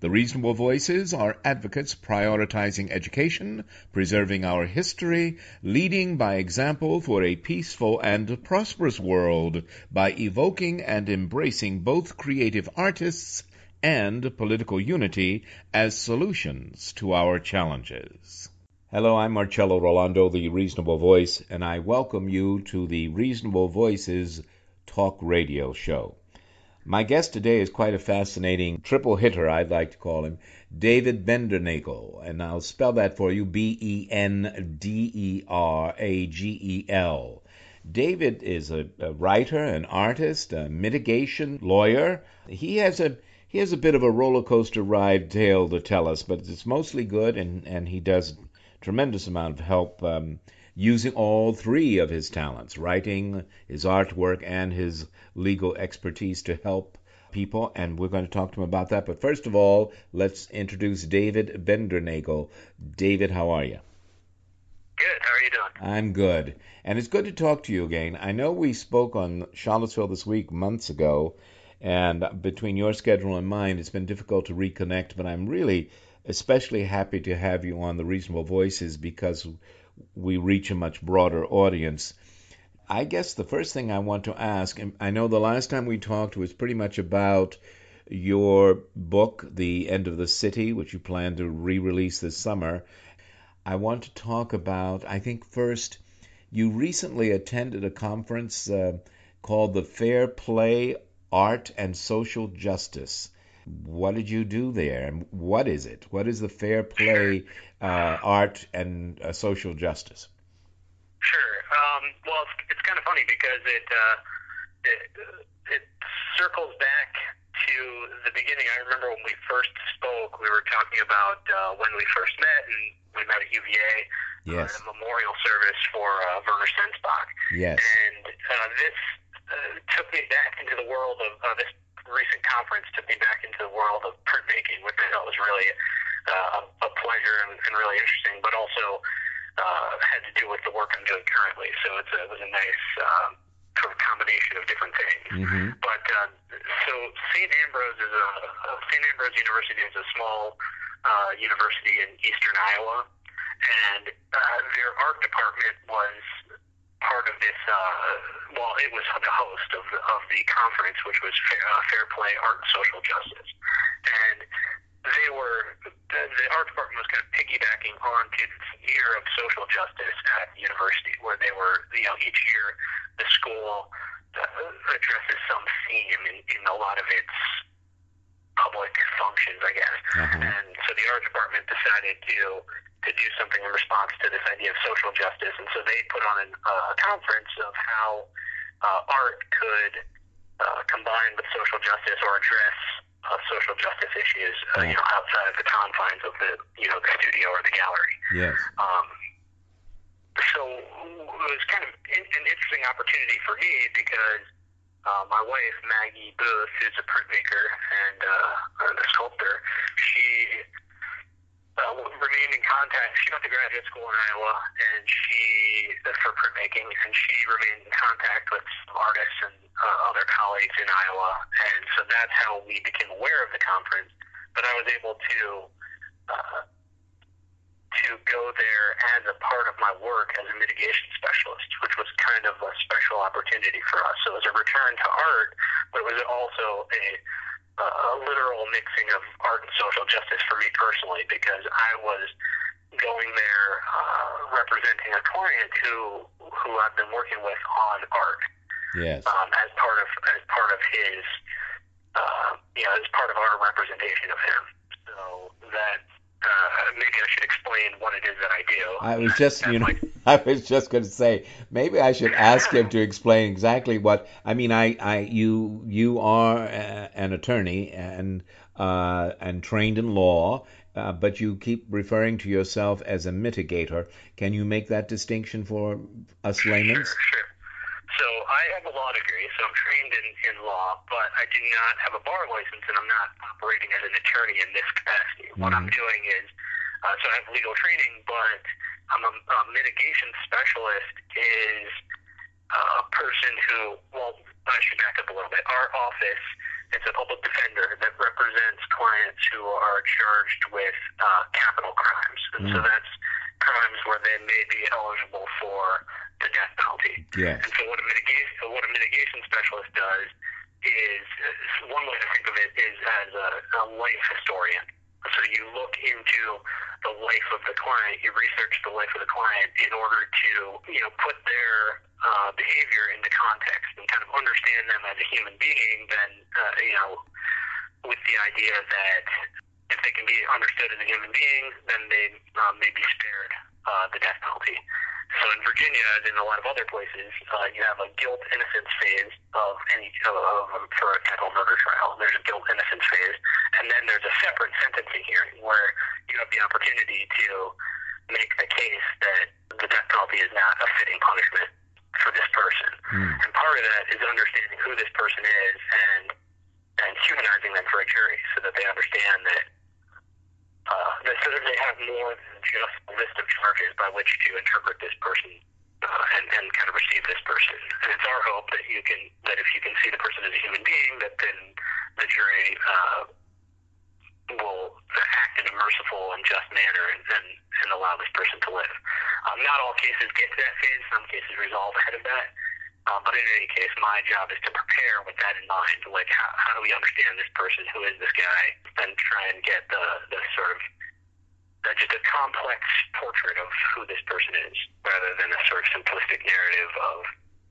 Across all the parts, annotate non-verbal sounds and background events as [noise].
The reasonable voices are advocates prioritizing education, preserving our history, leading by example for a peaceful and prosperous world by evoking and embracing both creative artists and political unity as solutions to our challenges. Hello, I'm Marcello Rolando, the Reasonable Voice, and I welcome you to the Reasonable Voices Talk Radio Show. My guest today is quite a fascinating triple hitter, I'd like to call him, David Bendernagel, and I'll spell that for you B E N D E R A G E L. David is a, a, writer, an artist, a mitigation lawyer. He has a he has a bit of a roller coaster ride tale to tell us, but it's mostly good, and, and he does tremendous amount of help um, using all three of his talents writing, his artwork, and his legal expertise to help people. And we're going to talk to him about that. But first of all, let's introduce David Bendernagel. David, how are you? Good. How are you doing? I'm good. And it's good to talk to you again. I know we spoke on Charlottesville this week months ago, and between your schedule and mine, it's been difficult to reconnect, but I'm really especially happy to have you on the Reasonable Voices because we reach a much broader audience. I guess the first thing I want to ask, and I know the last time we talked was pretty much about your book, The End of the City, which you plan to re release this summer. I want to talk about, I think first, you recently attended a conference uh, called the Fair Play Art and Social Justice. What did you do there? And what is it? What is the Fair Play uh, Art and uh, Social Justice? Sure. Um, well, it's, it's kind of funny because it, uh, it it circles back to the beginning. I remember when we first spoke, we were talking about uh, when we first met, and we met at UVA. Yes. Uh, a memorial service for uh, Werner Sensbach. Yes. And uh, this uh, took me back into the world of uh, this recent conference took me back into the world of printmaking, which I thought was really uh, a pleasure and, and really interesting, but also uh, had to do with the work I'm doing currently. So it's a, it was a nice uh, sort of combination of different things. Mm-hmm. But uh, so St. Ambrose is a St. Ambrose University is a small uh, university in eastern Iowa, and uh, their art department was part of this. Uh, well, it was the host of the, of the conference, which was fair, uh, fair play, art, and social justice, and they were the, the art department was kind of piggybacking onto this year of social justice at the university, where they were, you know, each year the school uh, addresses some theme in, in a lot of its public functions, I guess. Uh-huh. And so the art department decided to to do something in response to this idea of social justice, and so they put on an, uh, a conference of how uh, art could uh, combine with social justice or address uh, social justice issues, uh, you know, outside of the confines of the you know the studio or the gallery. Yes. Um, so it was kind of an interesting opportunity for me because uh, my wife Maggie Booth, who's a printmaker and uh, a sculptor, she uh, remained in contact. She went to graduate school in Iowa, and she for printmaking, and she remained in contact with artists and uh, other colleagues in Iowa, and so that's how we became aware of the conference. But I was able to uh, to go there as a part of my work as a mitigation specialist, which was kind of a special opportunity for us. So it was a return to art, but it was also a a literal mixing of art and social justice for me personally because I was going there uh, representing a client who who I've been working with on art. Yes. Um, as part of as part of his, uh, you know, as part of our representation of him. So that uh, maybe I should explain what it is that I do. I was just, you know, [laughs] I was just going to say maybe I should ask him to explain exactly what. I mean, I, I, you, you are an attorney and uh, and trained in law, uh, but you keep referring to yourself as a mitigator. Can you make that distinction for us laymen? Sure, sure. So I have a law degree, so I'm trained in, in law, but I do not have a bar license, and I'm not operating as an attorney in this capacity. What I'm doing is, uh, so I have legal training, but I'm a, a mitigation specialist. Is uh, a person who, well, I should back up a little bit. Our office is a public defender that represents clients who are charged with uh, capital crimes, and so that's crimes where they may be eligible for the death penalty. Yes. And so what a mitigation what a mitigation specialist does is uh, one way to think of it is as a, a life historian. So you look into the life of the client, you research the life of the client in order to you know put their uh, behavior into context and kind of understand them as a human being. Then uh, you know with the idea that if they can be understood as a human being, then they um, may be spared uh, the death penalty. So in Virginia, as in a lot of other places, uh, you have a guilt innocence phase of any of, of, for a capital murder trial. There's a guilt innocence phase, and then there's a separate sentencing hearing where you have the opportunity to make the case that the death penalty is not a fitting punishment for this person. And part of that is understanding who this person is and and humanizing them for a jury so that they understand that uh, that they have more than just a list of charges by which to interpret this person uh, and, and kind of receive this person. And it's our hope that you can that if you can see the person as a human being, that then the jury uh, will act in a merciful and just manner and, and, and allow this person to live. Um, not all cases get to that phase. Some cases resolve ahead of that. Um, but in any case, my job is to prepare with that in mind. Like, how, how do we understand this person? Who is this guy? And try and get the, the sort of uh, just a complex portrait of who this person is, rather than a sort of simplistic narrative of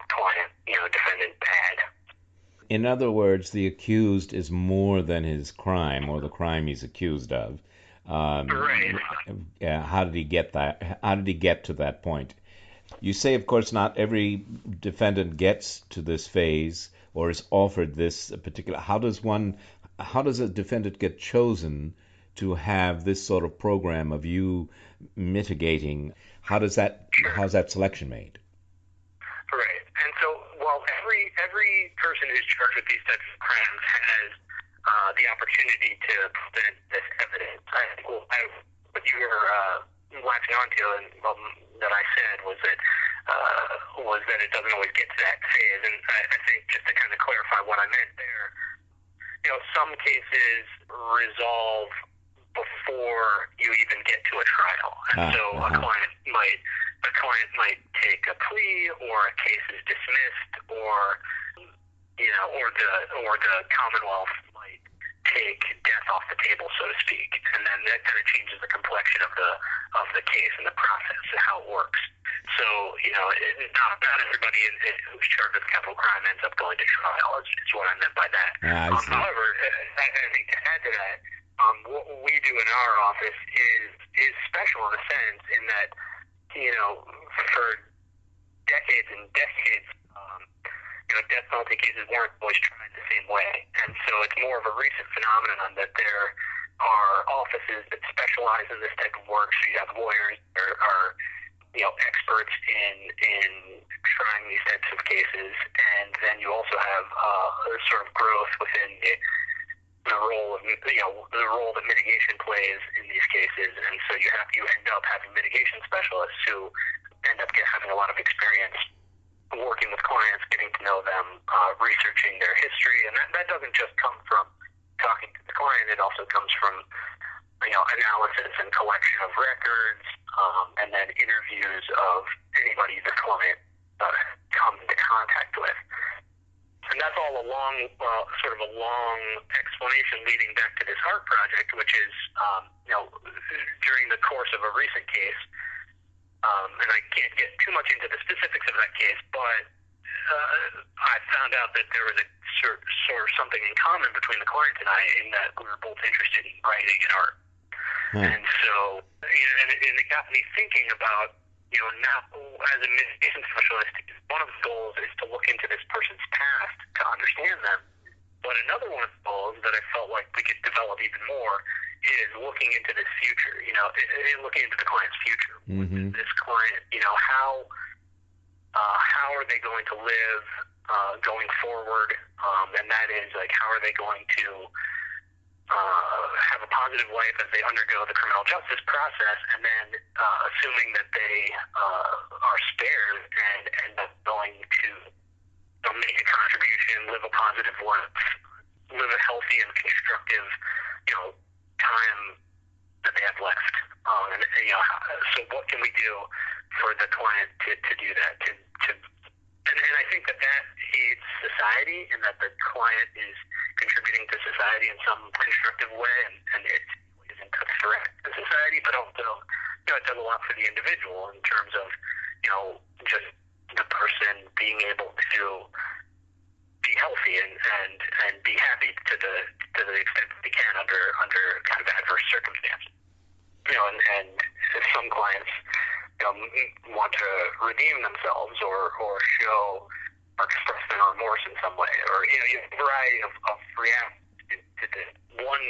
client, you know, defendant bad. In other words, the accused is more than his crime or the crime he's accused of. Um, Right. uh, how did he get that? How did he get to that point? You say, of course, not every defendant gets to this phase or is offered this particular. How does one? How does a defendant get chosen to have this sort of program of you mitigating? How does that? How's that selection made? Right. And so, while every every person who's charged with these types of crimes has uh, the opportunity to present this evidence, I think well, what you were uh, latching onto and um, that I said was that uh, was that it doesn't always get to that phase. And I, I think just to kind of clarify what I meant there, you know, some cases resolve before you even get to a trial, and Ah, so a uh-huh. client might a client might take a plea, or a case is dismissed, or you know, or the or the Commonwealth might take off the table, so to speak, and then that kind of changes the complexion of the of the case and the process and how it works. So you know, it, not not everybody in, in, who's charged with capital crime ends up going to trial. Is, is what I meant by that. Ah, I um, however, I, I think to add to that, um, what we do in our office is is special in a sense in that you know for decades and decades. You know, death penalty cases weren't always tried the same way, and so it's more of a recent phenomenon that there are offices that specialize in this type of work. So you have lawyers that are, are you know experts in in trying these types of cases, and then you also have uh, a sort of growth within the the role of you know the role that mitigation plays in these cases, and so you have you end up having mitigation specialists who end up get, having a lot of experience working with clients, getting to know them, uh, researching their history, and that, that doesn't just come from talking to the client. It also comes from you know, analysis and collection of records, um, and then interviews of anybody the client uh, come into contact with. And that's all a long, uh, sort of a long explanation leading back to this art project, which is, um, you know, during the course of a recent case, um, and I can't get too much into the specifics of that case, but uh, I found out that there was a sort, sort of something in common between the client and I in that we were both interested in writing and art. Hmm. And so, you know, and, and it got me thinking about you know, now as a mitigation specialist, one of the goals is to look into this person's past to understand them. But another one of the goals that I felt like we could develop even more is looking into this future. You know, looking into the client's future. Mm-hmm. This client, you know, how uh, how are they going to live uh, going forward? Um, and that is like, how are they going to uh, have a positive life as they undergo the criminal justice process, and then uh, assuming that they uh, are spared and end up going to you know, make a contribution, live a positive life, live a healthy and constructive, you know, time that they have left. Um, and you know, so what can we do for the client to, to do that? To, to and, and I think that that aids society, and that the client is contributing to society in some constructive way, and, and it isn't a threat to society, but also, you know, it does a lot for the individual in terms of, you know, just the person being able to be healthy and, and, and be happy to the to the extent that they can under under kind of adverse circumstances. You know, and, and some clients you know, want to redeem themselves or or show or express their remorse in some way, or you know, you have a variety of, of reactions to, this. One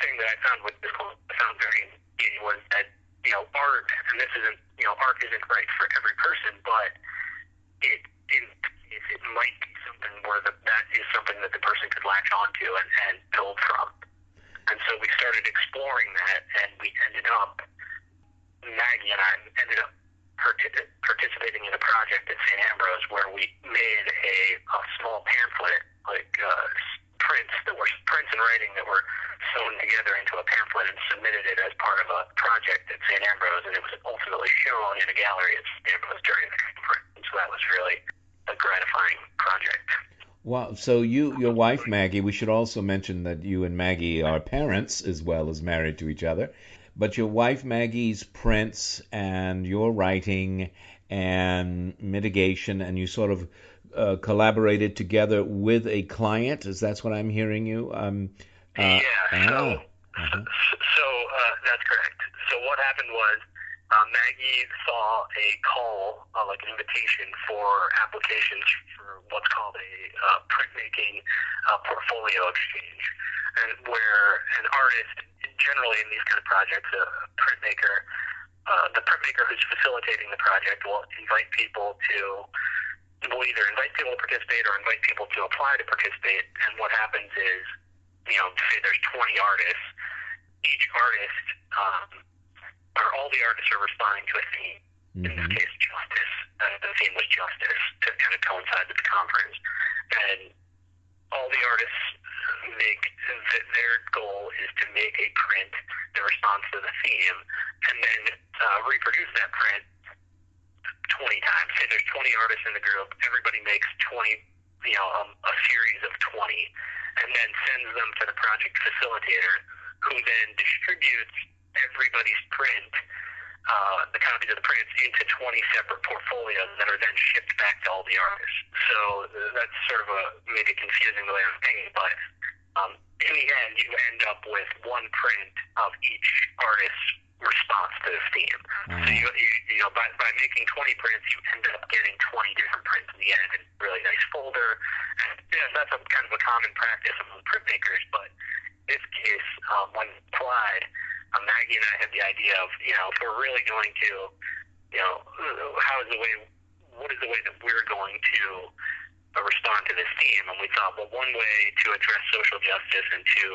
thing that I found with this quote I found very interesting was that you know, art, and this isn't you know, art isn't right for every person, but it in it might be something where the, that is something that the person could latch onto and, and build from. And so we started exploring that, and we ended up Maggie and I ended up participating in a project at St. Ambrose where we made a, a small pamphlet, like uh, prints that were prints and writing that were sewn together into a pamphlet and submitted it as part of a project at St. Ambrose, and it was ultimately shown in a gallery at St. Ambrose during the conference. So that was really a gratifying project. Well, so you, your wife Maggie, we should also mention that you and Maggie are parents as well as married to each other but your wife Maggie's prints and your writing and mitigation, and you sort of uh, collaborated together with a client. Is that what I'm hearing you? Um, uh, yeah. So, uh-huh. [laughs] so uh, that's correct. So what happened was uh, Maggie saw a call, uh, like an invitation for applications for what's called a uh, printmaking uh, portfolio exchange, and where an artist generally in these kind of projects, a printmaker, uh, the printmaker who's facilitating the project will invite people to, will either invite people to participate or invite people to apply to participate. And what happens is, you know, say there's 20 artists, each artist, um, or all the artists are responding to a theme. Mm-hmm. In this mm-hmm. case, justice. Uh, the theme was justice to kind of coincide with the conference. And all the artists make their goal is to make a print that responds to the theme, and then uh, reproduce that print 20 times. Say there's 20 artists in the group, everybody makes 20, you know, um, a series of 20, and then sends them to the project facilitator, who then distributes everybody's print uh, the copies of the prints into 20 separate portfolios that are then shipped back to all the artists. So that's sort of a maybe confusing the way I'm saying but um, in the end, you end up with one print of each artist's response to the theme. Mm. So you, you, you know, by, by making 20 prints, you end up getting 20 different prints in the end in a really nice folder. And know, that's a kind of a common practice among printmakers, but in this case, um, when applied, uh, Maggie and I had the idea of, you know, if we're really going to, you know, how is the way, what is the way that we're going to respond to this theme? And we thought, well, one way to address social justice and to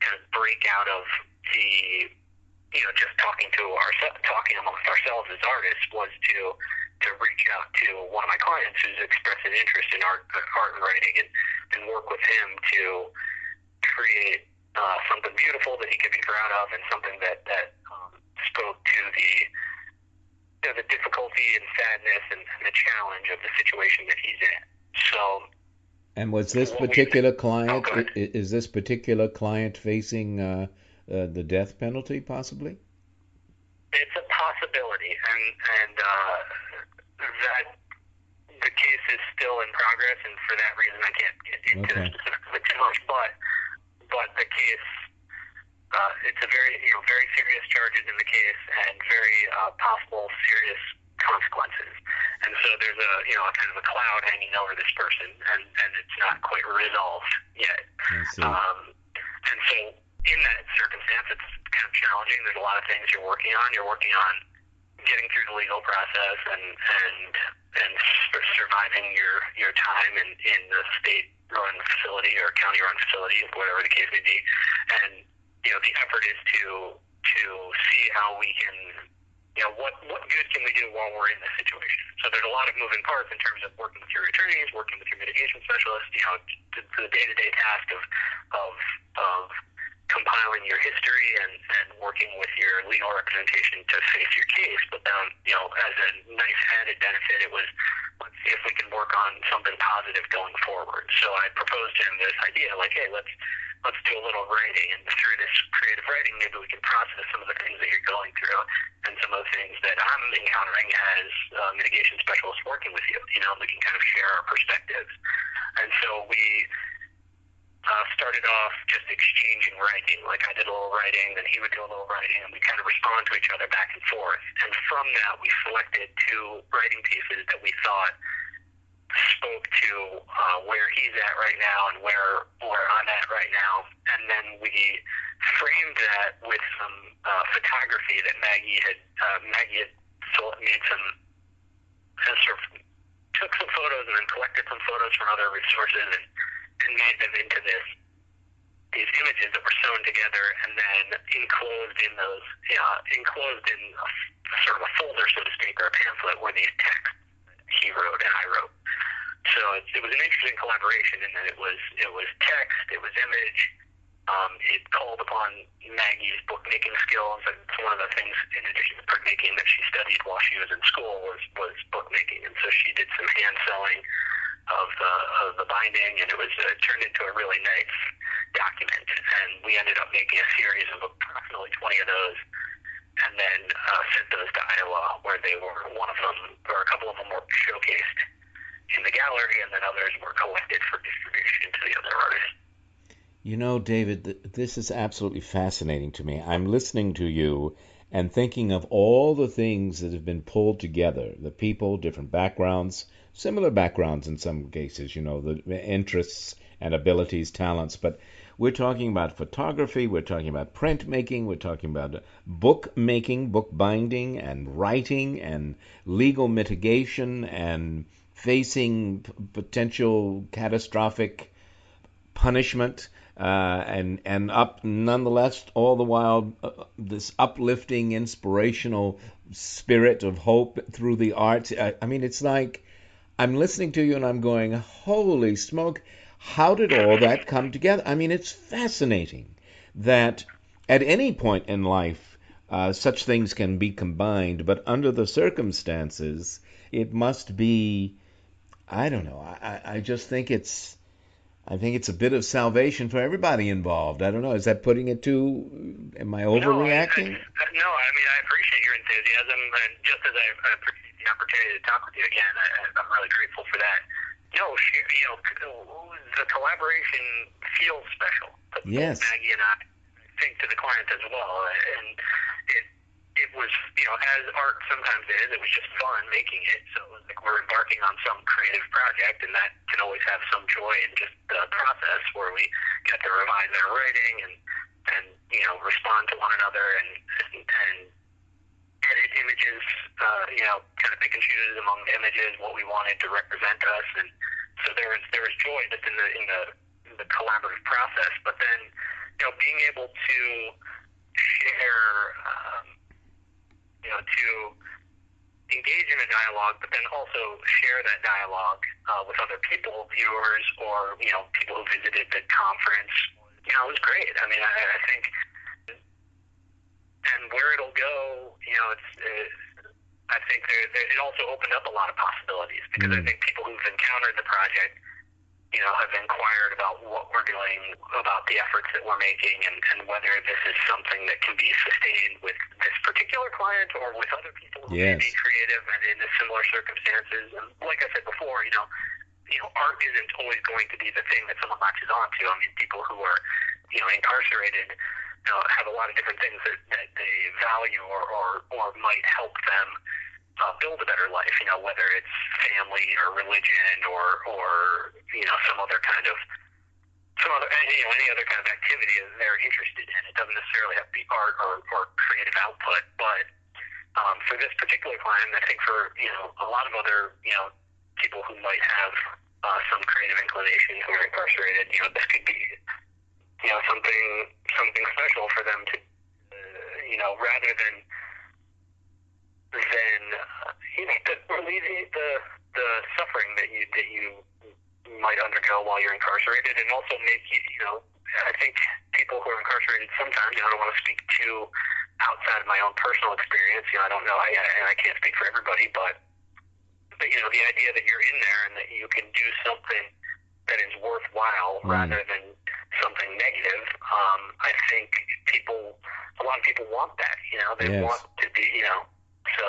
kind of break out of the, you know, just talking to our talking amongst ourselves as artists was to to reach out to one of my clients who's expressed an interest in art, art and writing, and, and work with him to create uh, something beautiful that he could be proud of, and something that that um, spoke to the you know, the difficulty and sadness and, and the challenge of the situation that he's in. So. And was this we- particular client Oh, go ahead. i- is this particular client facing uh, uh, the death penalty possibly? It's a possibility, and and uh, that the case is still in progress, and for that reason, I can't get into Okay. specifics it too much. But but the case, uh, it's a very you know very serious charges in the case, and very uh, possible serious consequences. And so there's a you know a kind of a cloud hanging over this person, and and it's not quite resolved yet. Um, and so in that circumstance, it's kind of challenging. There's a lot of things you're working on. You're working on getting through the legal process and and and surviving your your time in in the state run facility or county run facility, whatever the case may be. And you know, the effort is to to see how we can you know, what what good can we do while we're in this situation? So there's a lot of moving parts in terms of working with your attorneys, working with your mitigation specialists, you know, the, the day-to-day task of of of compiling your history and, and working with your legal representation to face your case. But then, you know, as a nice added benefit, it was let's see if we can work on something positive going forward. So I proposed to him this idea, like, hey, let's let's do a little writing, and through this creative writing, maybe we can process some of the things that you're going through and some of the things that I'm encountering as uh, mitigation specialists working with you. You know, we can kind of share our perspectives. And so we uh, started off just exchanging writing. Like I did a little writing, then he would do a little writing, and we kind of respond to each other back and forth. And from that, we selected two writing pieces that we thought spoke to uh, where he's at right now and where where I'm at right now. And then we framed that with some uh, photography that Maggie had uh, Maggie had made some sort of took some photos and then collected some photos from other resources and, and made them into this these images that were sewn together and then enclosed in those uh, enclosed in a, sort of a folder, so to speak, or a pamphlet were these texts he wrote and I wrote. So it, it was an interesting collaboration in that it was it was text, it was image. Um, it called upon Maggie's bookmaking skills, and it's one of the things, in addition to printmaking, that she studied while she was in school was was bookmaking, and so she did some hand sewing of the of the binding, and it was uh, turned into a really nice document. And we ended up making a series of approximately 20 of those, and then uh, sent those to Iowa, where they were one of them, or a couple of them were showcased in the gallery, and then others were collected for distribution to the other artists. You know, David, th- this is absolutely fascinating to me. I'm listening to you and thinking of all the things that have been pulled together the people, different backgrounds, similar backgrounds in some cases, you know, the interests and abilities, talents. But we're talking about photography, we're talking about printmaking, we're talking about book making, book binding, and writing, and legal mitigation, and facing p- potential catastrophic punishment uh, and and up nonetheless all the while uh, this uplifting inspirational spirit of hope through the arts I, I mean it's like i'm listening to you and i'm going holy smoke how did all that come together? I mean it's fascinating that at any point in life uh, such things can be combined but under the circumstances it must be i don't know i, I just think it's I think it's a bit of salvation for everybody involved. I don't know. Is that putting it too? Am I overreacting? No, I, I, uh, no, I mean I appreciate your enthusiasm, and just as I, I appreciate the opportunity to talk with you again, I, I'm really grateful for that. No, she, you know, oh, the collaboration feels special. Yes. Maggie and I think to the client as well, and it it was you know as art sometimes is, it was just fun making it. So it was like we're embarking on some creative project, and that can always have some joy in just the process where we get to revise our writing and and you know respond to one another and and, and edit images, uh, you know, kind of pick and choose among the images what we wanted to represent us, and so there was there was joy just in the in the in the collaborative process. But then, you know, being able to share, um, you know, to engage in a dialogue, but then also share that dialogue uh, with other people, viewers, or you know, people who visited the conference you know, it was great. I mean, I, I think, and where it'll go, you know, it's. It, I think there, there, it also opened up a lot of possibilities because mm. I think people who've encountered the project you know, have inquired about what we're doing, about the efforts that we're making, and, and whether this is something that can be sustained with this particular client or with other people who yes. may be creative and in similar circumstances. And like I said before, you know, you know, art isn't always going to be the thing that someone latches onto. I mean, people who are, you know, incarcerated, you know, have a lot of different things that, that they value or, or, or might help them uh, build a better life. You know, whether it's family or religion or or you know some other kind of some other you know any other kind of activity that they're interested in. It doesn't necessarily have to be art or, or creative output, but um, for this particular client, I think for you know a lot of other you know people who might have uh, some creative inclination who are incarcerated, you know this could be you know something something special for them to uh, you know rather than then uh, you know the, alleviate the the suffering that you that you might undergo while you're incarcerated, and also make you you know I think people who are incarcerated sometimes you know, I don't want to speak too outside of my own personal experience. You know, I don't know, I, and I can't speak for everybody, but but you know the idea that you're in there and that you can do something that is worthwhile mm. rather than something negative. Um, I think people, a lot of people want that. You know, they yes. want to be, you know, so,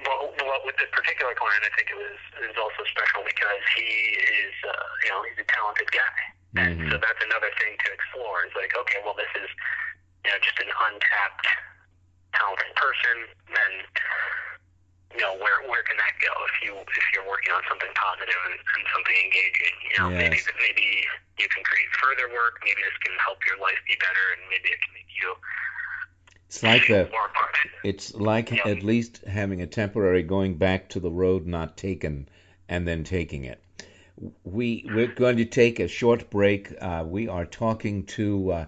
but, but with this particular client, I think it was it was also special because he is, uh, you know, he's a talented guy, and mm-hmm. so that's another thing to explore. It's like, okay, well, this is, you know, just an untapped talented person, and you know, where where can that go if you if you're working on something positive and, and something engaging? You know, yes. maybe maybe you can create further work. Maybe this can help your life be better, and maybe it can make you it's like a, it's like yeah. at least having a temporary going back to the road not taken and then taking it. We we're going to take a short break. Uh, we are talking to uh,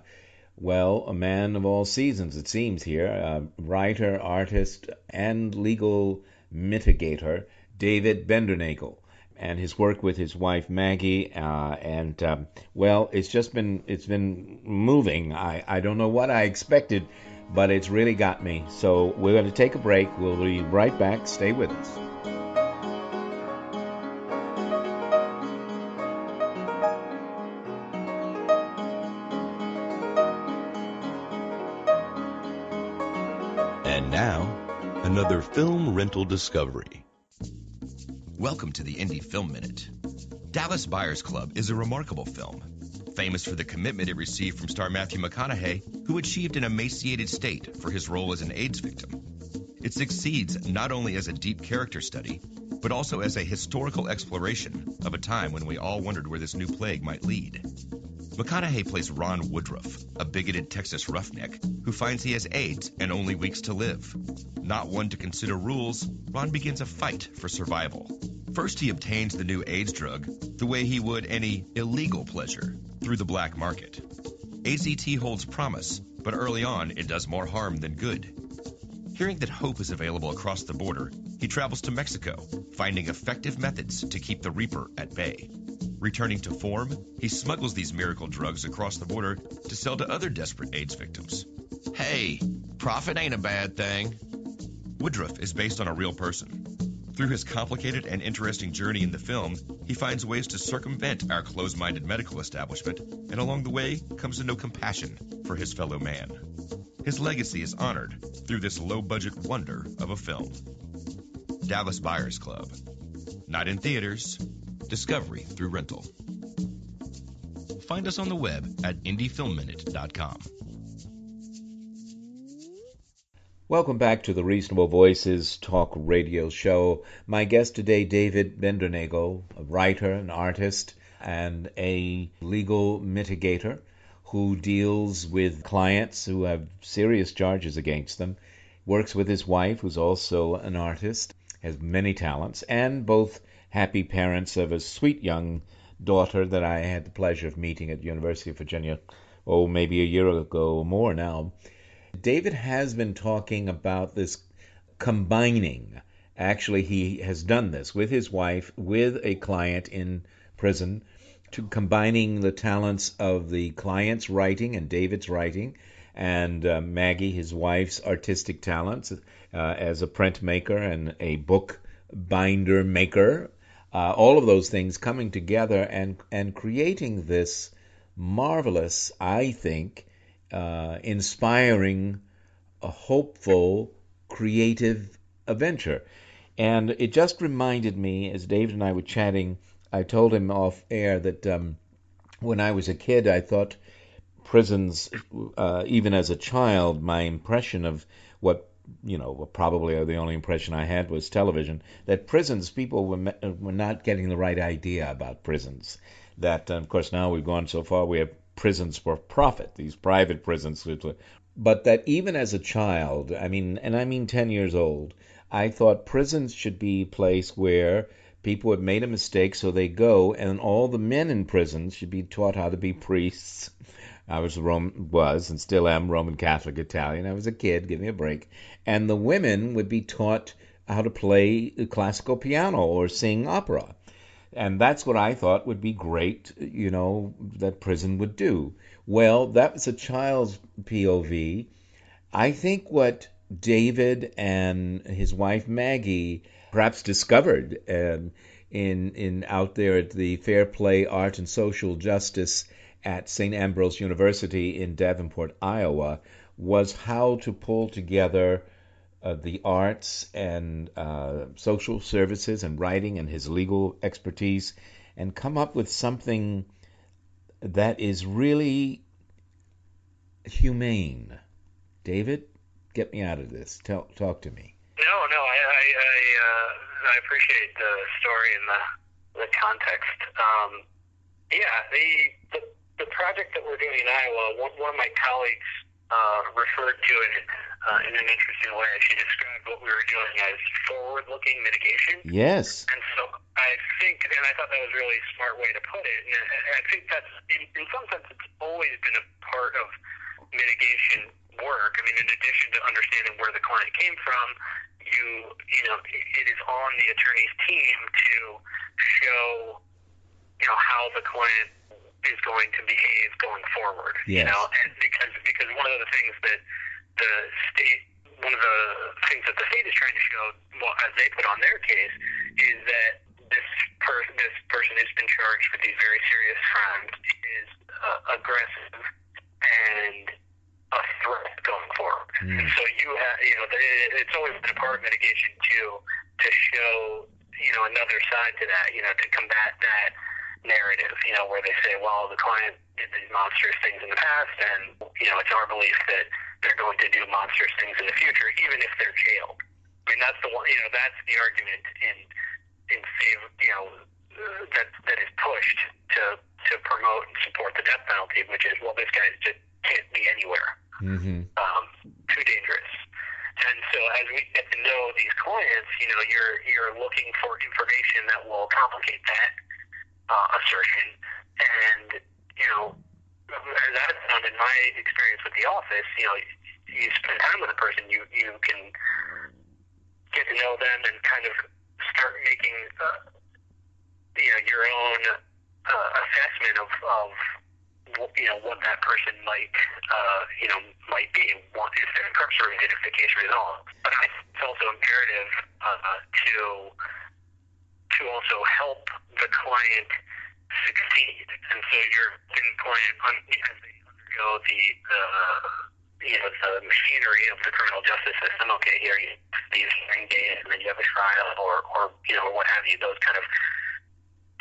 well a man of all seasons it seems here, uh, writer, artist, and legal mitigator David Bendernagel and his work with his wife Maggie, uh, and um, well, it's just been it's been moving. I I don't know what I expected but it's really got me. So we're going to take a break. We'll be right back. Stay with us. And now, another film rental discovery. Welcome to the Indie Film Minute. Dallas Buyers Club is a remarkable film famous for the commitment it received from star Matthew McConaughey, who achieved an emaciated state for his role as an AIDS victim. It succeeds not only as a deep character study, but also as a historical exploration of a time when we all wondered where this new plague might lead. McConaughey plays Ron Woodroof, a bigoted Texas roughneck who finds he has AIDS and only weeks to live. Not one to consider rules, Ron begins a fight for survival. First, he obtains the new AIDS drug the way he would any illegal pleasure through the black market. AZT holds promise, but early on it does more harm than good. Hearing that hope is available across the border, he travels to Mexico, finding effective methods to keep the Reaper at bay. Returning to form, he smuggles these miracle drugs across the border to sell to other desperate AIDS victims. Hey, profit ain't a bad thing. Woodroof is based on a real person. Through his complicated and interesting journey in the film, he finds ways to circumvent our closed minded medical establishment, and along the way comes to know compassion for his fellow man. His legacy is honored through this low budget wonder of a film. Dallas Buyers Club. Not in theaters, discovery through rental. Find us on the web at indiefilmminute.com. Welcome back to the Reasonable Voices Talk Radio Show. My guest today, David Bendernagel, a writer, an artist, and a legal mitigator who deals with clients who have serious charges against them. Works with his wife, who's also an artist, has many talents, and both happy parents of a sweet young daughter that I had the pleasure of meeting at the University of Virginia, oh, maybe a year ago or more now. David has been talking about this combining. Actually, he has done this with his wife, with a client in prison, to combining the talents of the client's writing and David's writing, and uh, Maggie, his wife's artistic talents uh, as a printmaker and a book binder maker. Uh, all of those things coming together and and creating this marvelous, I think, uh, inspiring, hopeful, creative adventure. And it just reminded me, as David and I were chatting, I told him off air that um, when I was a kid, I thought prisons, uh, even as a child, my impression of what you know, probably the only impression I had was television, that prisons, people were, were not getting the right idea about prisons. That, of course, now we've gone so far, we have prisons for profit, these private prisons. But that even as a child, I mean, and I mean 10 years old, I thought prisons should be a place where people have made a mistake, so they go, and all the men in prisons should be taught how to be priests. I was Roman, was and still am Roman Catholic Italian. I was a kid, give me a break. And the women would be taught how to play classical piano or sing opera. And that's what I thought would be great, you know, that prison would do. Well, that was a child's POV. I think what David and his wife Maggie perhaps discovered um, in in out there at the Fair Play Art and Social Justice at St. Ambrose University in Davenport, Iowa, was how to pull together uh, the arts and uh, social services and writing and his legal expertise and come up with something that is really humane. David? get me out of this. Tell, talk to me. No, no, I I, I, uh, I appreciate the story and the the context. Um, yeah, the, the the project that we're doing in Iowa. One, one of my colleagues uh, referred to it uh, in an interesting way. She described what we were doing as forward-looking mitigation. Yes. And so I think, and I thought that was a really smart way to put it. And I think that's, in, in some sense, it's always been a part of mitigation work. I mean, in addition to understanding where the client came from, you you know it is on the attorney's team to show you know how the client is going to behave going forward. Yes. You know, and because because one of the things that the state one of the things that the state is trying to show, well, as they put on their case, is that this person this person who's been charged with these very serious crimes is uh, aggressive and a threat going forward. Mm. And so you have, you know, it's always been a part of mitigation too to show, you know, another side to that, you know, to combat that narrative, you know, where they say, well, the client did these monstrous things in the past, and you know, it's our belief that they're going to do monstrous things in the future, even if they're jailed. I mean, that's the one, you know, that's the argument in in favor, you know, that that is pushed to to promote and support the death penalty, which is, well, this guy just can't be anywhere mm-hmm. um, too dangerous. And so as we get to know these clients, you know, you're you're looking for information that will complicate that uh, assertion. And you know, as I've found in my experience with the office, you know, you spend time with a person, you you can get to know them and kind of start making uh, you know your own uh, assessment of of you know what that person might uh, you know might be what if they're incarcerated if the case resolves. But I think it's also imperative uh, to to also help the client succeed, and so you're in client as they undergo the the you know the machinery of the criminal justice system. Okay, here you these hearing days, and then you have a trial, or or you know what have you. Those kind of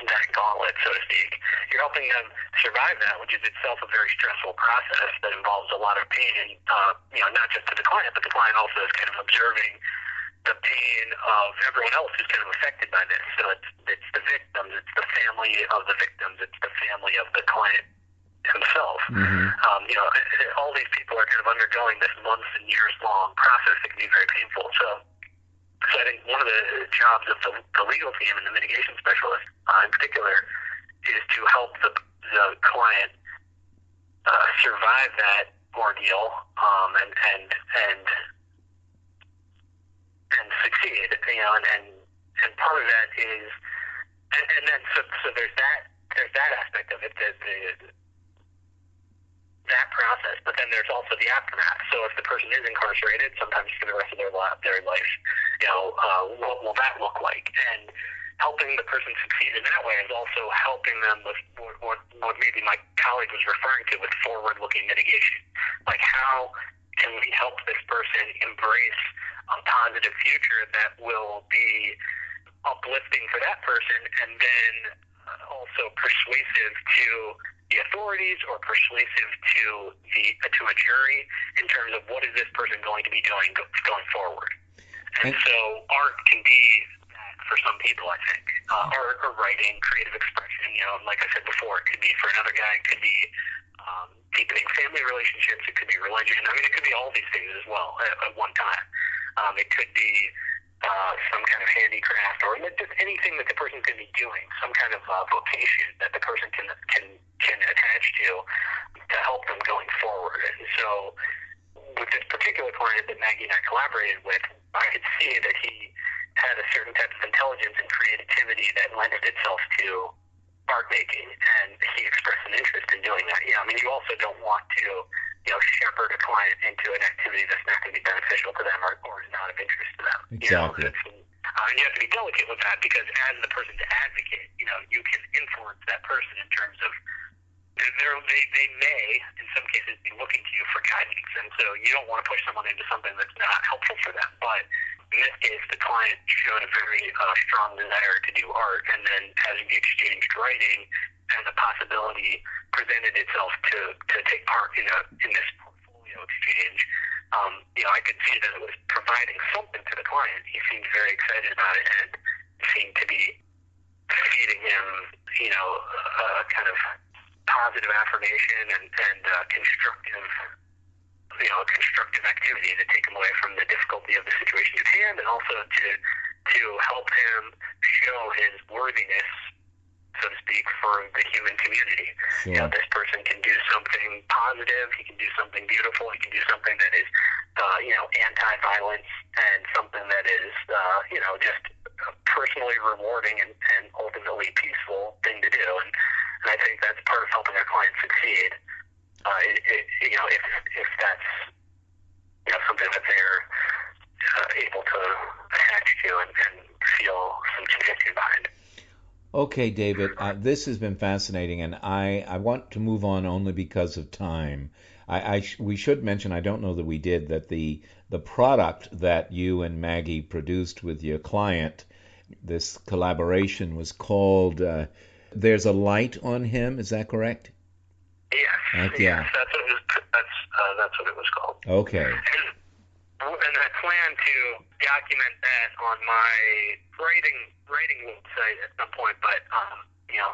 that gauntlet, so to speak. You're helping them survive that, which is itself a very stressful process that involves a lot of pain, uh, you know, not just to the client, but the client also is kind of observing the pain of everyone else who's kind of affected by this. So it's it's the victims, it's the family of the victims, it's the family of the client himself. Mm-hmm. Um, you know, all these people are kind of undergoing this months and years long process that can be very painful. So so I think one of the jobs of the, the legal team and the mitigation specialist uh, in particular is to help the, the client uh, survive that ordeal um, and and and and succeed. You know, and and, and part of that is, and, and then so so there's that there's that aspect of it, the, the that process, but then there's also the aftermath. So if the person is incarcerated, sometimes for the rest of their life, their life, you know, uh, what will that look like? And helping the person succeed in that way is also helping them with what, what, what maybe my colleague was referring to with forward-looking mitigation. Like how can we help this person embrace a positive future that will be uplifting for that person and then also persuasive to the authorities or persuasive to the to a jury in terms of what is this person going to be doing going forward. And, so art can be that for some people, I think. Uh, art or writing, creative expression. You know, like I said before, it could be for another guy. It could be um, deepening family relationships. It could be religion. I mean, it could be all these things as well at, at one time. Um, it could be uh, some kind of handicraft or just anything that the person can be doing, some kind of uh, vocation that the person can can can attach to to help them going forward. And so, with this particular client that Maggie and I collaborated with, I could see that he had a certain type of intelligence and creativity that lended itself to art making, and he expressed an interest in doing that. Yeah, I mean, you also don't want to you know, shepherd a client into an activity that's not going to be beneficial to them or, or is not of interest to them. Exactly. You know, uh, and you have to be delicate with that because as the person to advocate, you know, you can influence that person in terms of they're, they they may in some cases be looking to you for guidance, and so you don't want to push someone into something that's not helpful for them. But in this case, the client showed a very uh, strong desire to do art, and then having the exchanged writing and the possibility presented itself to, to take part in a in this portfolio exchange, um, you know, I could see that it was providing something to the client. He seemed very excited about it and seemed to be feeding him, you know, a kind of positive affirmation and, and uh, constructive, you know, constructive activity to take him away from the difficulty of the situation at hand and also to to help him show his worthiness so to speak, for the human community. Sure. You know, this person can do something positive, he can do something beautiful, he can do something that is, uh, you know, anti-violence and something that is, uh, you know, just personally rewarding and, and ultimately peaceful thing to do. And, and I think that's part of helping our clients succeed. Uh, it, it, you know, if if that's you know something that they're uh, able to attach to and, and feel some conviction behind. Okay, David, uh, this has been fascinating, and I, I want to move on only because of time. I, I sh- we should mention, I don't know that we did, that the the product that you and Maggie produced with your client, this collaboration was called uh, "There's a Light on Him." Is that correct? Yes. Yeah. Yes, that's what it was, that's uh, that's what it was called. Okay. And and I plan to document that on my writing writing website at some point. But um, you know,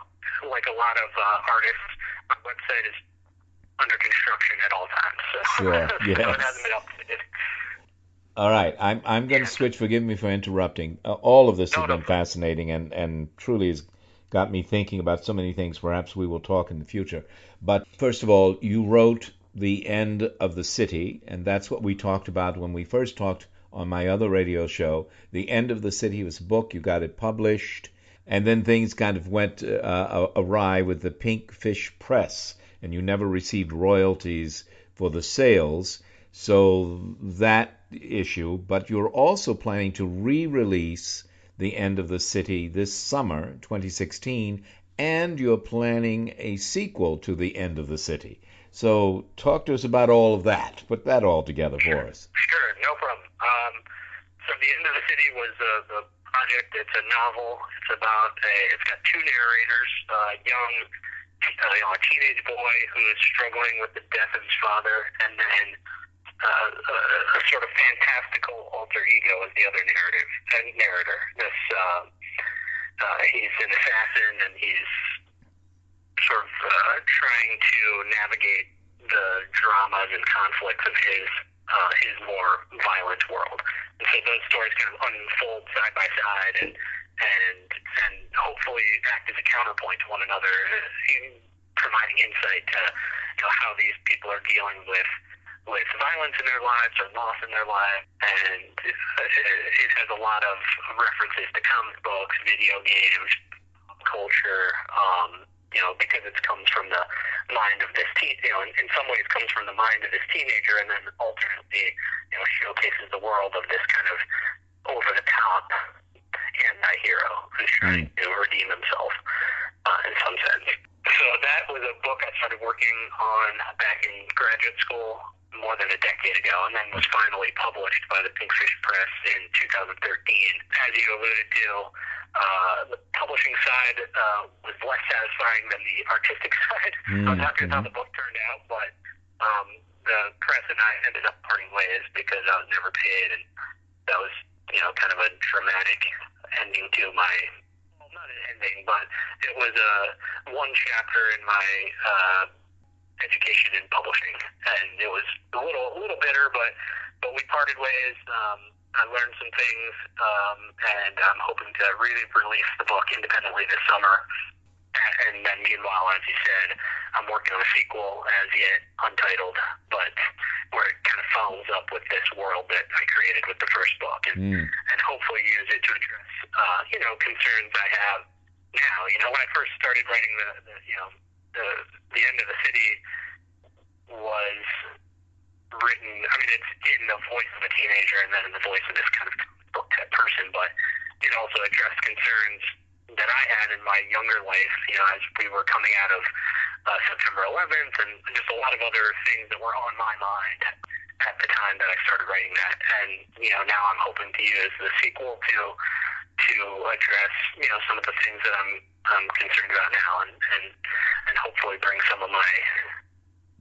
like a lot of uh, artists, my website is under construction at all times. So, sure. [laughs] yes. so it hasn't been updated. All right, I'm I'm going to switch. Forgive me for interrupting. Uh, all of this no, has no. been fascinating and and truly has got me thinking about so many things. Perhaps we will talk in the future. But first of all, you wrote the end of the city, and that's what we talked about when we first talked on my other radio show. The end of the city was a book. You got it published, and then things kind of went uh, awry with the Pink Fish Press, and you never received royalties for the sales. So that issue, but you're also planning to re-release the end of the city this summer, 2016, and you're planning a sequel to the end of the city. So talk to us about all of that. Put that all together for us. Sure, no problem. So the end of the city was uh, the project. It's a novel. It's about a. It's got two narrators. Uh, young, uh, you know, a teenage boy who is struggling with the death of his father, and then uh, a, a sort of fantastical alter ego is the other narrative uh, narrator. This uh, uh, he's an assassin, and he's sort of uh, trying to navigate the dramas and conflicts of his uh, his more violent world. And so those stories kind of unfold side by side and and and hopefully act as a counterpoint to one another, providing insight to you know, how these people are dealing with with violence in their lives or loss in their lives. And it has a lot of references to comic books, video games, culture. Um, you know, because it comes from the mind of this teen, you know, in, in some ways comes from the mind of this teenager, and then alternately, you know, showcases the world of this kind of over the top anti-hero who's trying to redeem himself uh, in some sense. So that was a book I started working on back in graduate school more than a decade ago, and then was finally published by the Pinkfish Press in 2013. As you alluded to, uh, the publishing side uh, was less satisfying than the artistic [laughs] side. Mm, I was happy with how the book turned out, but um, the press and I ended up parting ways because I was never paid, and that was, you know, kind of a dramatic ending to my. Well, not an ending, but it was uh, one chapter in my uh, education in publishing, and it was a little a little bitter, but but we parted ways. Um, I learned some things, um, and I'm hoping to really release the book independently this summer. And then, meanwhile, as you said, I'm working on a sequel as yet untitled, but where it kind of follows up with this world that I created with the first book, and, Mm. and hopefully use it to address, uh, you know, concerns I have now. You know, when I first started writing the, the you know, the the end of the city was written. I mean, it's in the voice of a teenager and then in the voice of this kind of book type person, but it also addressed concerns that I had in my younger life. You know, as we were coming out of uh, September 11th, and just a lot of other things that were on my mind at the time that I started writing that. And you know, now I'm hoping to use the sequel to to address you know some of the things that I'm I'm concerned about now, and and and hopefully bring some of my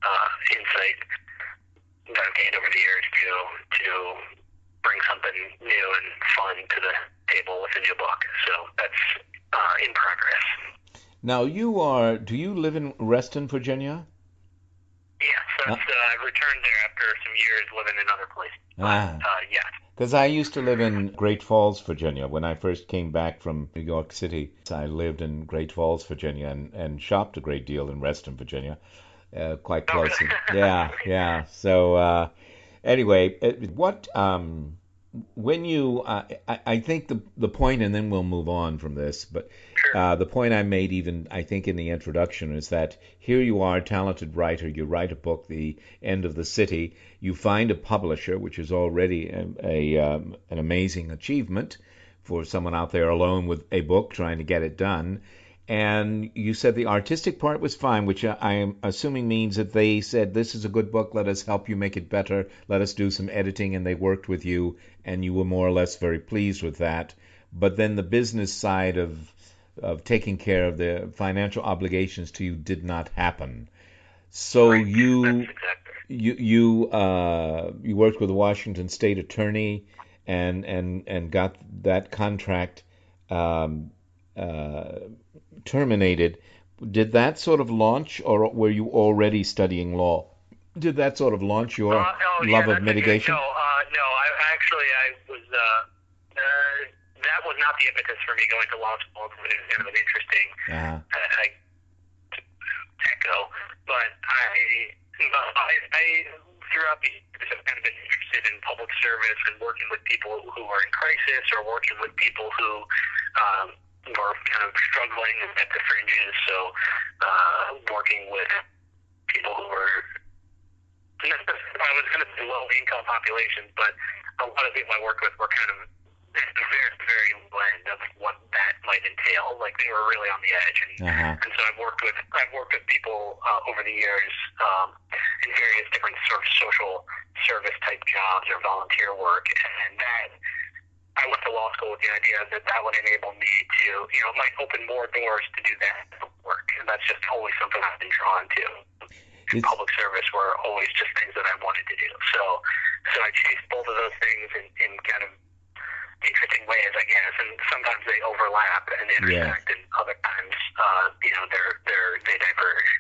uh, insight that I've gained over the years to to bring something new and fun to the table with a new book. So that's uh, in progress. Now you are. Do you live in Reston, Virginia? Yes, that's, uh, I returned there after some years living in other places. Ah. Uh, yes. Because I used to live in Great Falls, Virginia. When I first came back from New York City, I lived in Great Falls, Virginia, and, and shopped a great deal in Reston, Virginia, uh, quite close. [laughs] yeah, yeah. So uh, anyway, it, what um, when you, uh, I, I think the the point, and then we'll move on from this, but uh, the point I made, even I think in the introduction, is that here you are, a talented writer. You write a book, The End of the City. You find a publisher, which is already a, a um, an amazing achievement for someone out there alone with a book trying to get it done. And you said the artistic part was fine, which I am assuming means that they said, This is a good book, let us help you make it better, let us do some editing, and they worked with you, and you were more or less very pleased with that. But then the business side of of taking care of the financial obligations to you did not happen. So you you you uh, you worked with the Washington State Attorney and and and got that contract um, uh, terminated. Did that sort of launch, or were you already studying law? Did that sort of launch your Uh, oh, love that's of mitigation? Good, no, uh, no. I actually I was. Uh, uh, that was not the impetus for me going to law school. It was kind of an interesting Uh-huh. uh, I, echo, but I, I, I throughout the years have kind of been interested in public service and working with people who are in crisis or working with people who um, were kind of struggling at the fringes. So uh, working with people who were [laughs] I was going to say low income populations, but a lot of people I worked with were kind of at the very, very low end of what that might entail. Like they were really on the edge, and Uh-huh. and so I've worked with I've worked with people uh, over the years um, in various different sort of social service type jobs or volunteer work, and that I went to law school with the idea that that would enable me to you know it might open more doors to do that work, and that's just always something I've been drawn to. And It's- public service were always just things that I wanted to do. So so I chased both of those things in, in kind of interesting ways, I guess. And sometimes they overlap and intersect, and other times, uh, you know, they're they're they diverge.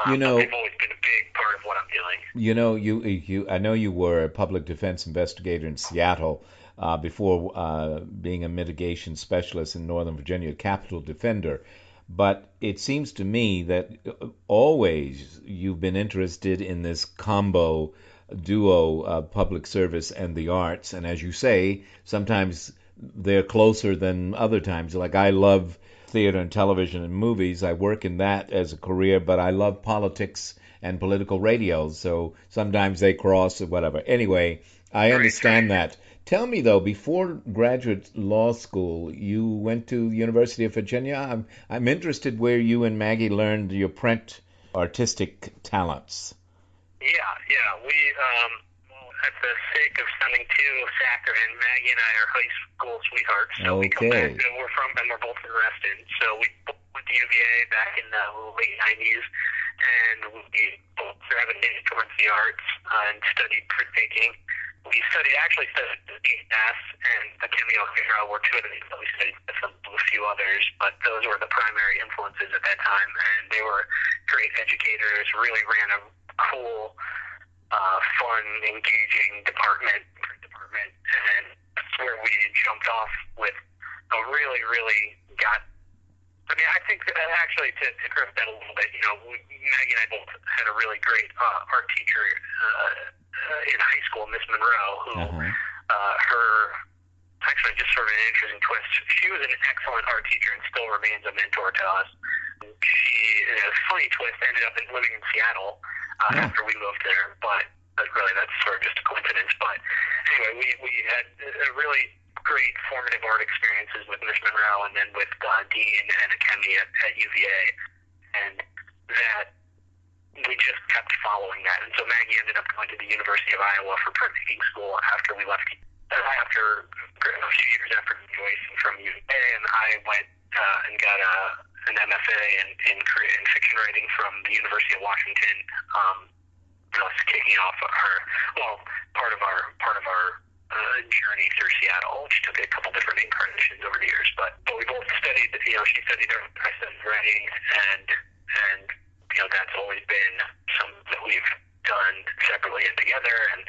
Um, You know- they've always been a big part of what I'm doing. You know, you you I know you were a public defense investigator in Seattle uh, before uh, being a mitigation specialist in Northern Virginia, a capital Defender. But it seems to me that uh, always you've been interested in this combo duo of public service and the arts. And as you say, sometimes they're closer than other times. Like I love theater and television and movies. I work in that as a career, but I love politics and political radio, so sometimes they cross or whatever. Anyway, I understand that. Tell me though, before graduate law school, you went to the University of Virginia. I'm I'm interested where you and Maggie learned your print artistic talents. Yeah, yeah. We um, at the sake of sounding too saccharine, Maggie and I are high school sweethearts. So we come back Okay. we're from and we're both in Reston. So we both went to UVA back in the late nineties and we both gravitated towards the arts uh, and studied printmaking. We studied actually studied the BS and Akemi Ohira were two of the that we studied with a, few others, but those were the primary influences at that time and they were great educators, really ran a cool uh, fun, engaging department, department, and that's where we jumped off with a really, really got. I mean, I think that actually to, to grip that a little bit, you know, Maggie and I both had a really great uh, art teacher uh, uh, in high school, Miss Monroe, who Uh-huh. uh, her actually just sort of an interesting twist. She was an excellent art teacher and still remains a mentor to us. She, in a funny twist, ended up in, living in Seattle uh, Yeah. after we moved there, but, but really that's sort of just a coincidence. But anyway, we, we had a really great formative art experiences with Miss Monroe and then with uh, Dean and Akemi at, at UVA, and that we just kept following that. And so Maggie ended up going to the University of Iowa for printmaking school after we left, uh, after a few years after graduation from UVA, and I went uh, and got a an MFA in in, in fiction writing from the University of Washington. Um, thus kicking off our well part of our part of our uh, journey through Seattle, which took a couple different incarnations over the years. But but we both studied. You know, she studied art, I studied writing, and and you know that's always been something that we've done separately and together and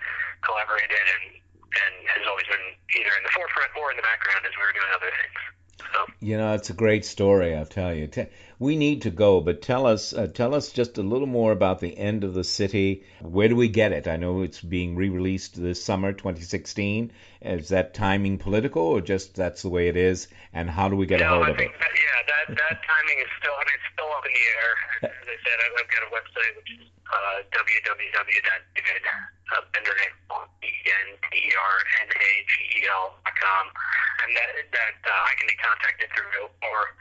collaborated and and has always been either in the forefront or in the background as we were doing other things. So You know, it's a great story. I'll tell you. We need to go, but tell us, uh, tell us just a little more about the end of the city. Where do we get it? I know it's being re-released this summer, 2016. Is that timing political, or just that's the way it is? And how do we get a hold I of think it? that, yeah, that that timing is still. I mean, it's still up in the air. As I said, I've, got a website which is uh, www.david.com, and that that uh, I can be contacted through, or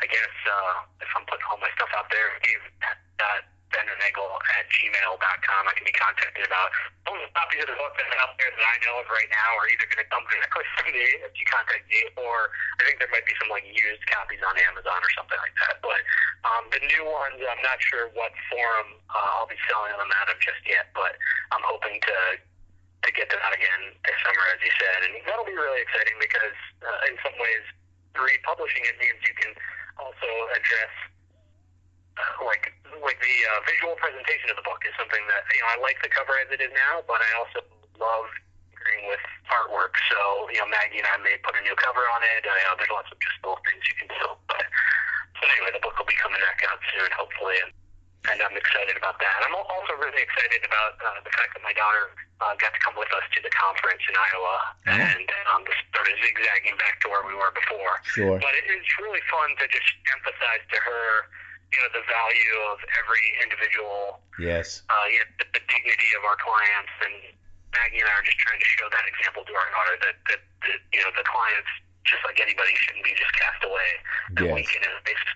I guess uh, if I'm putting all my stuff out there, David.bendernagel at gmail.com. I can be contacted about all the copies of the book that are out there that I know of right now are either going to come directly [laughs] from me if you contact me, or I think there might be some like used copies on Amazon or something like that. But um, the new ones, I'm not sure what forum uh, I'll be selling them out of just yet, but I'm hoping to to get them out again this summer, as you said, and that'll be really exciting because uh, in some ways, republishing it means you can also address like like the uh, visual presentation of the book is something that you know I like the cover as it is now, but I also love tinkering with artwork. So you know Maggie and I may put a new cover on it. Uh, you know, there's lots of just little things you can do. But so anyway, the book will be coming back out soon, hopefully, and and I'm excited about that. I'm also really excited about uh, the fact that my daughter uh, got to come with us to the conference in Iowa and um, started zigzagging back to where we were before. Sure. But it, it's really fun to just emphasize to her, you know, the value of every individual, Yes. uh, you know, the, the dignity of our clients, and Maggie and I are just trying to show that example to our daughter that that, that you know the clients, just like anybody, shouldn't be just cast away. That we can embrace,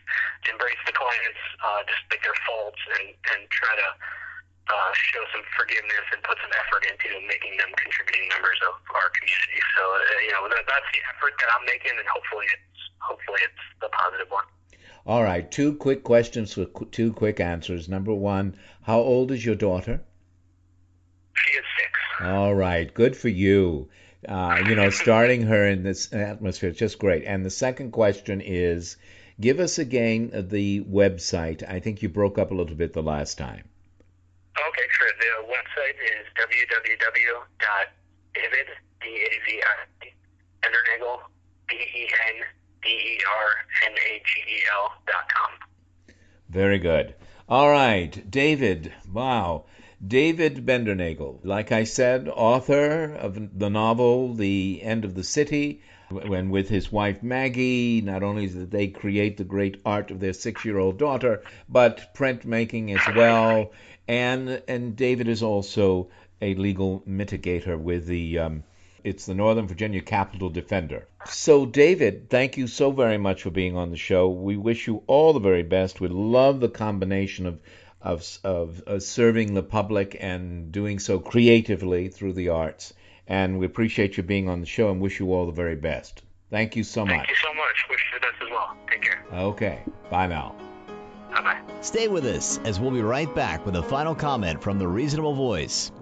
embrace the clients, uh, despite their faults, and and try to. Uh, show some forgiveness and put some effort into making them contributing members of our community. So, uh, you know, that, that's the effort that I'm making, and hopefully, it's hopefully it's the positive one. All right. Two quick questions with qu- two quick answers. Number one, how old is your daughter? She is six. All right, good for you. Uh, you know, starting her in this atmosphere is just great. And the second question is, give us again the website. I think you broke up a little bit the last time. Okay, sure. The website is www.david, D-A-V-I, Bendernagel, B-E-N-D-E-R-N-A-G-E-L dot com. Very good. All right, David. Wow. David Bendernagel, like I said, author of the novel The End of the City, when with his wife Maggie, not only did they create the great art of their six-year-old daughter, but printmaking as well. And and David is also a legal mitigator with the um, it's the Northern Virginia Capital Defender. So, David, thank you so very much for being on the show. We wish you all the very best. We love the combination of of, of, of serving the public and doing so creatively through the arts. And we appreciate you being on the show and wish you all the very best. Thank you so much. Thank you so much. Wish you the best as well. Take care. Okay. Bye now. Bye bye. Stay with us as we'll be right back with a final comment from the Reasonable Voice.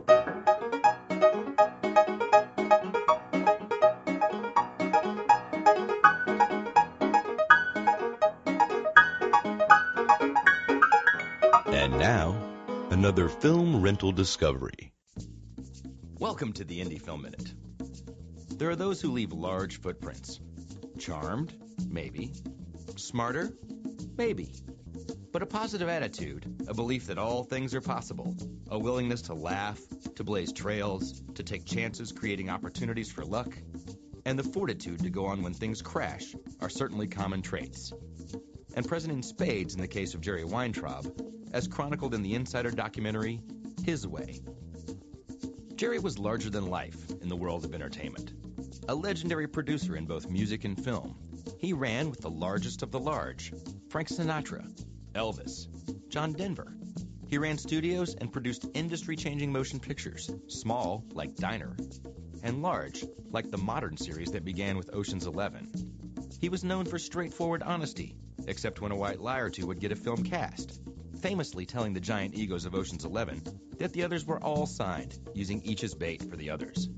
Another film rental discovery. Welcome to the Indie Film Minute. There are those who leave large footprints. Charmed? Maybe. Smarter? Maybe. But a positive attitude, a belief that all things are possible, a willingness to laugh, to blaze trails, to take chances creating opportunities for luck, and the fortitude to go on when things crash are certainly common traits. And present in spades in the case of Jerry Weintraub, as chronicled in the Insider documentary, His Way. Jerry was larger than life in the world of entertainment. A legendary producer in both music and film, he ran with the largest of the large Frank Sinatra, Elvis, John Denver. He ran studios and produced industry changing motion pictures, small, like Diner, and large, like the modern series that began with Ocean's Eleven. He was known for straightforward honesty, except when a white lie or two would get a film cast, famously telling the giant egos of Ocean's Eleven that the others were all signed, using each as bait for the others.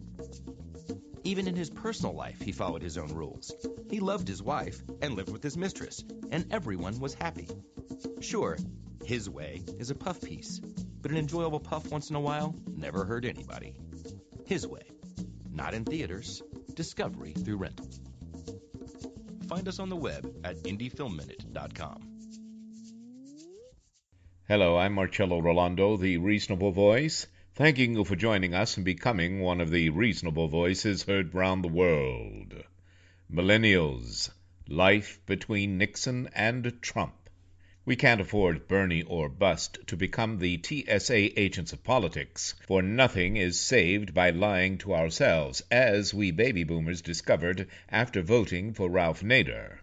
Even in his personal life, he followed his own rules. He loved his wife and lived with his mistress, and everyone was happy. Sure, his way is a puff piece, but an enjoyable puff once in a while never hurt anybody. His way. Not in theaters, discovery through rental. Find us on the web at indiefilmminute.com. Hello, I'm Marcello Rolando, the Reasonable Voice, thanking you for joining us and becoming one of the reasonable voices heard round the world. Millennials, life between Nixon and Trump. We can't afford Bernie or bust to become the TSA agents of politics, for nothing is saved by lying to ourselves, as we baby boomers discovered after voting for Ralph Nader.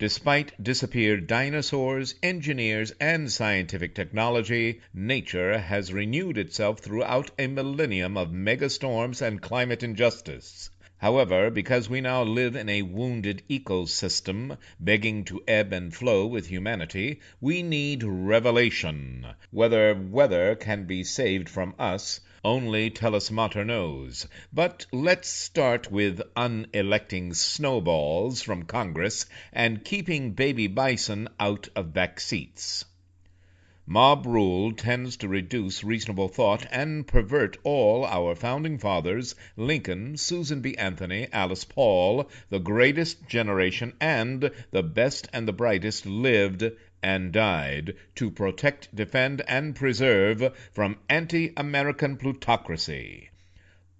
Despite disappeared dinosaurs, engineers, and scientific technology, nature has renewed itself throughout a millennium of megastorms and climate injustice. However, because we now live in a wounded ecosystem, begging to ebb and flow with humanity, we need revelation. Whether weather can be saved from us, only Tellus Mater knows. But let's start with unelecting snowballs from Congress and keeping baby bison out of back seats. Mob rule tends to reduce reasonable thought and pervert all our founding fathers, Lincoln, Susan B. Anthony, Alice Paul, the greatest generation and the best and the brightest lived and died to protect, defend, and preserve from anti American plutocracy.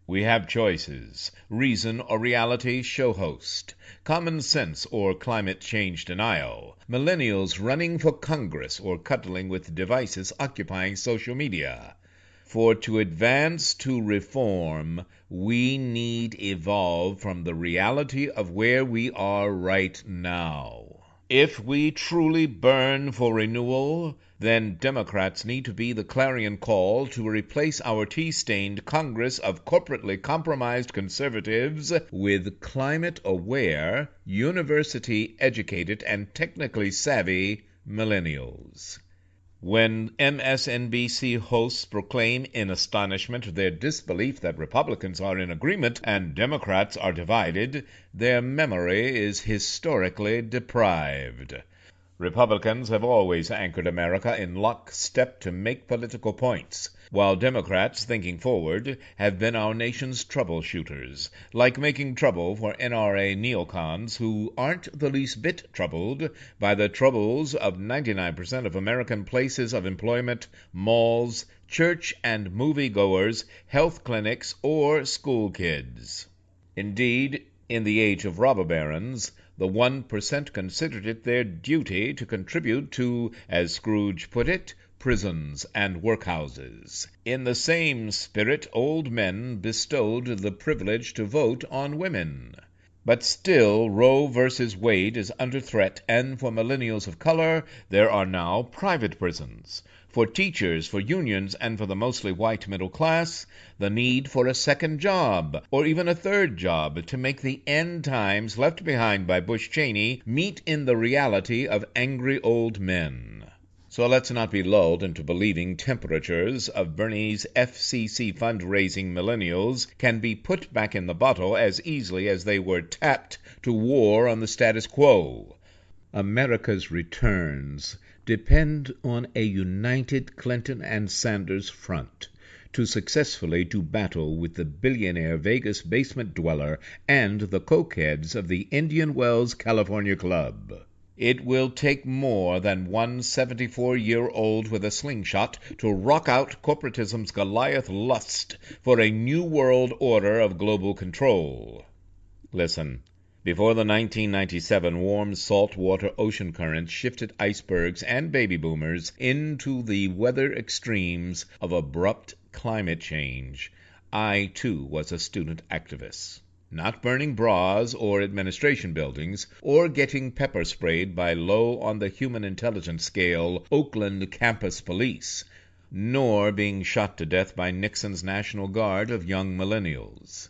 We have choices reason or reality show host, common sense or climate change denial, millennials running for Congress or cuddling with devices occupying social media. For to advance to reform, we need evolve from the reality of where we are right now. If we truly burn for renewal, then Democrats need to be the clarion call to replace our tea stained Congress of corporately compromised conservatives with climate aware, university educated, and technically savvy millennials. When MSNBC hosts proclaim in astonishment their disbelief that Republicans are in agreement and Democrats are divided, their memory is historically deprived. Republicans have always anchored America in lockstep to make political points, while Democrats, thinking forward, have been our nation's troubleshooters, like making trouble for NRA neocons who aren't the least bit troubled by the troubles of 99% of American places of employment, malls, church and movie goers, health clinics, or school kids. Indeed, in the age of robber barons, the one percent considered it their duty to contribute to, as Scrooge put it, prisons and workhouses. In the same spirit old men bestowed the privilege to vote on women. But still Roe v. Wade is under threat, and for millennials of color there are now private prisons for teachers, for unions, and for the mostly white middle class, the need for a second job, or even a third job, to make the end times left behind by Bush Cheney meet in the reality of angry old men. So let's not be lulled into believing temperatures of Bernie's FCC fundraising millennials can be put back in the bottle as easily as they were tapped to war on the status quo. America's returns depend on a united Clinton and Sanders front to successfully do battle with the billionaire Vegas basement dweller and the cokeheads of the Indian Wells California Club. It will take more than one 74 year old with a slingshot to rock out corporatism's Goliath lust for a new world order of global control. Listen, before the 1997 warm saltwater ocean currents shifted icebergs and baby boomers into the weather extremes of abrupt climate change, I too was a student activist. Not burning bras or administration buildings, or getting pepper sprayed by low on the human intelligence scale Oakland campus police, nor being shot to death by Nixon's National Guard of young millennials.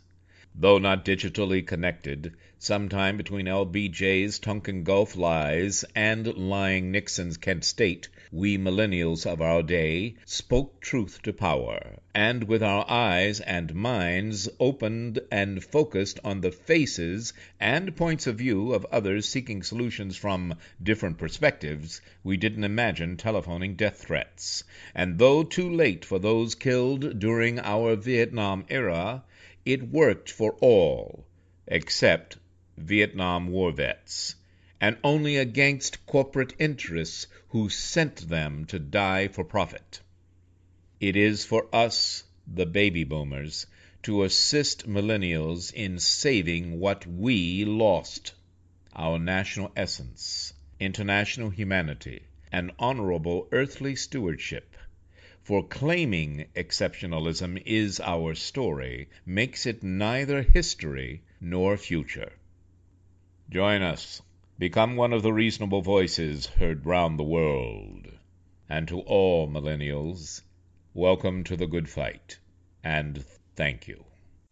Though not digitally connected, sometime between LBJ's Tonkin Gulf lies and lying Nixon's Kent State, we millennials of our day spoke truth to power, and with our eyes and minds opened and focused on the faces and points of view of others seeking solutions from different perspectives, we didn't imagine telephoning death threats. And though too late for those killed during our Vietnam era, it worked for all except Vietnam War vets, and only against corporate interests who sent them to die for profit. It is for us, the baby boomers, to assist millennials in saving what we lost our national essence, international humanity, and honorable earthly stewardship for claiming exceptionalism is our story makes it neither history nor future. Join us. Become one of the reasonable voices heard round the world. And to all millennials, welcome to the good fight, and thank you.